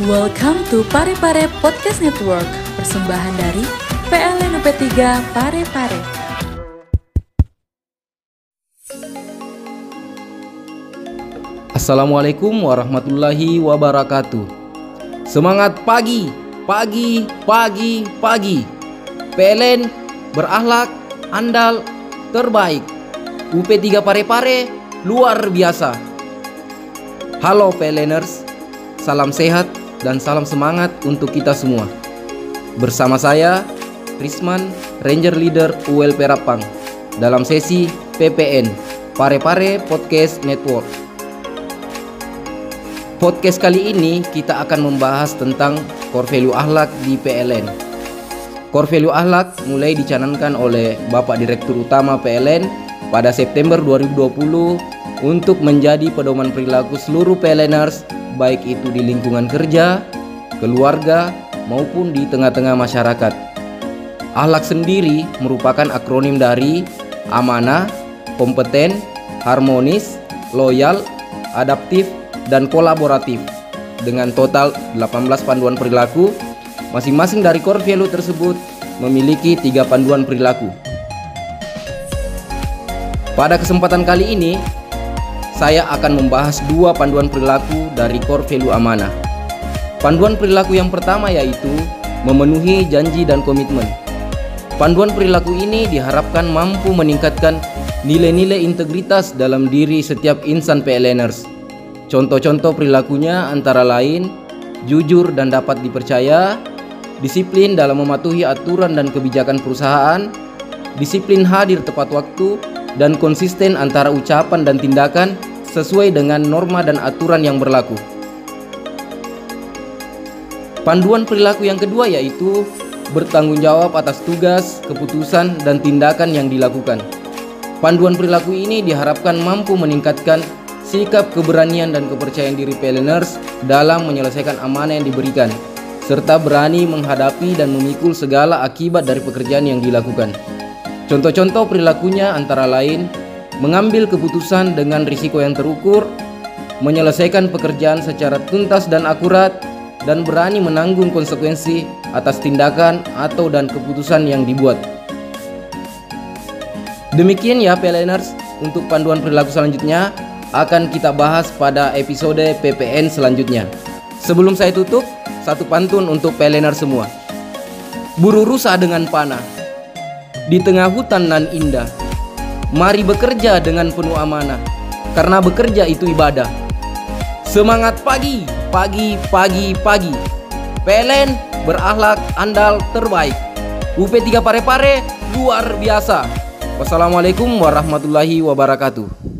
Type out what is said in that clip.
Welcome to Pare Pare Podcast Network, persembahan dari PLN UP3 Pare Pare. Assalamualaikum warahmatullahi wabarakatuh. Semangat pagi, pagi, pagi, pagi. PLN berakhlak, andal, terbaik. UP3 Pare-Pare luar biasa. Halo PLNers, salam sehat dan salam semangat untuk kita semua. Bersama saya, Risman, Ranger Leader UL Perapang, dalam sesi PPN, Pare-Pare Podcast Network. Podcast kali ini kita akan membahas tentang core value akhlak di PLN. Core value akhlak mulai dicanangkan oleh Bapak Direktur Utama PLN pada September 2020 untuk menjadi pedoman perilaku seluruh PLNers baik itu di lingkungan kerja, keluarga, maupun di tengah-tengah masyarakat. Akhlak sendiri merupakan akronim dari amanah, kompeten, harmonis, loyal, adaptif, dan kolaboratif. Dengan total 18 panduan perilaku, masing-masing dari core value tersebut memiliki tiga panduan perilaku. Pada kesempatan kali ini, saya akan membahas dua panduan perilaku dari core value amanah. Panduan perilaku yang pertama yaitu memenuhi janji dan komitmen. Panduan perilaku ini diharapkan mampu meningkatkan nilai-nilai integritas dalam diri setiap insan PLNers. Contoh-contoh perilakunya antara lain jujur dan dapat dipercaya, disiplin dalam mematuhi aturan dan kebijakan perusahaan, disiplin hadir tepat waktu, dan konsisten antara ucapan dan tindakan sesuai dengan norma dan aturan yang berlaku. Panduan perilaku yang kedua yaitu bertanggung jawab atas tugas, keputusan, dan tindakan yang dilakukan. Panduan perilaku ini diharapkan mampu meningkatkan sikap keberanian dan kepercayaan diri PLNers dalam menyelesaikan amanah yang diberikan, serta berani menghadapi dan memikul segala akibat dari pekerjaan yang dilakukan. Contoh-contoh perilakunya antara lain mengambil keputusan dengan risiko yang terukur, menyelesaikan pekerjaan secara tuntas dan akurat, dan berani menanggung konsekuensi atas tindakan atau dan keputusan yang dibuat. Demikian ya PLNers, untuk panduan perilaku selanjutnya akan kita bahas pada episode PPN selanjutnya. Sebelum saya tutup, satu pantun untuk PLNer semua. Buru rusa dengan panah, di tengah hutan nan indah. Mari bekerja dengan penuh amanah, karena bekerja itu ibadah. Semangat pagi, pagi, pagi, pagi. PLN berakhlak andal terbaik. UP3 Pare-Pare luar biasa. Wassalamualaikum warahmatullahi wabarakatuh.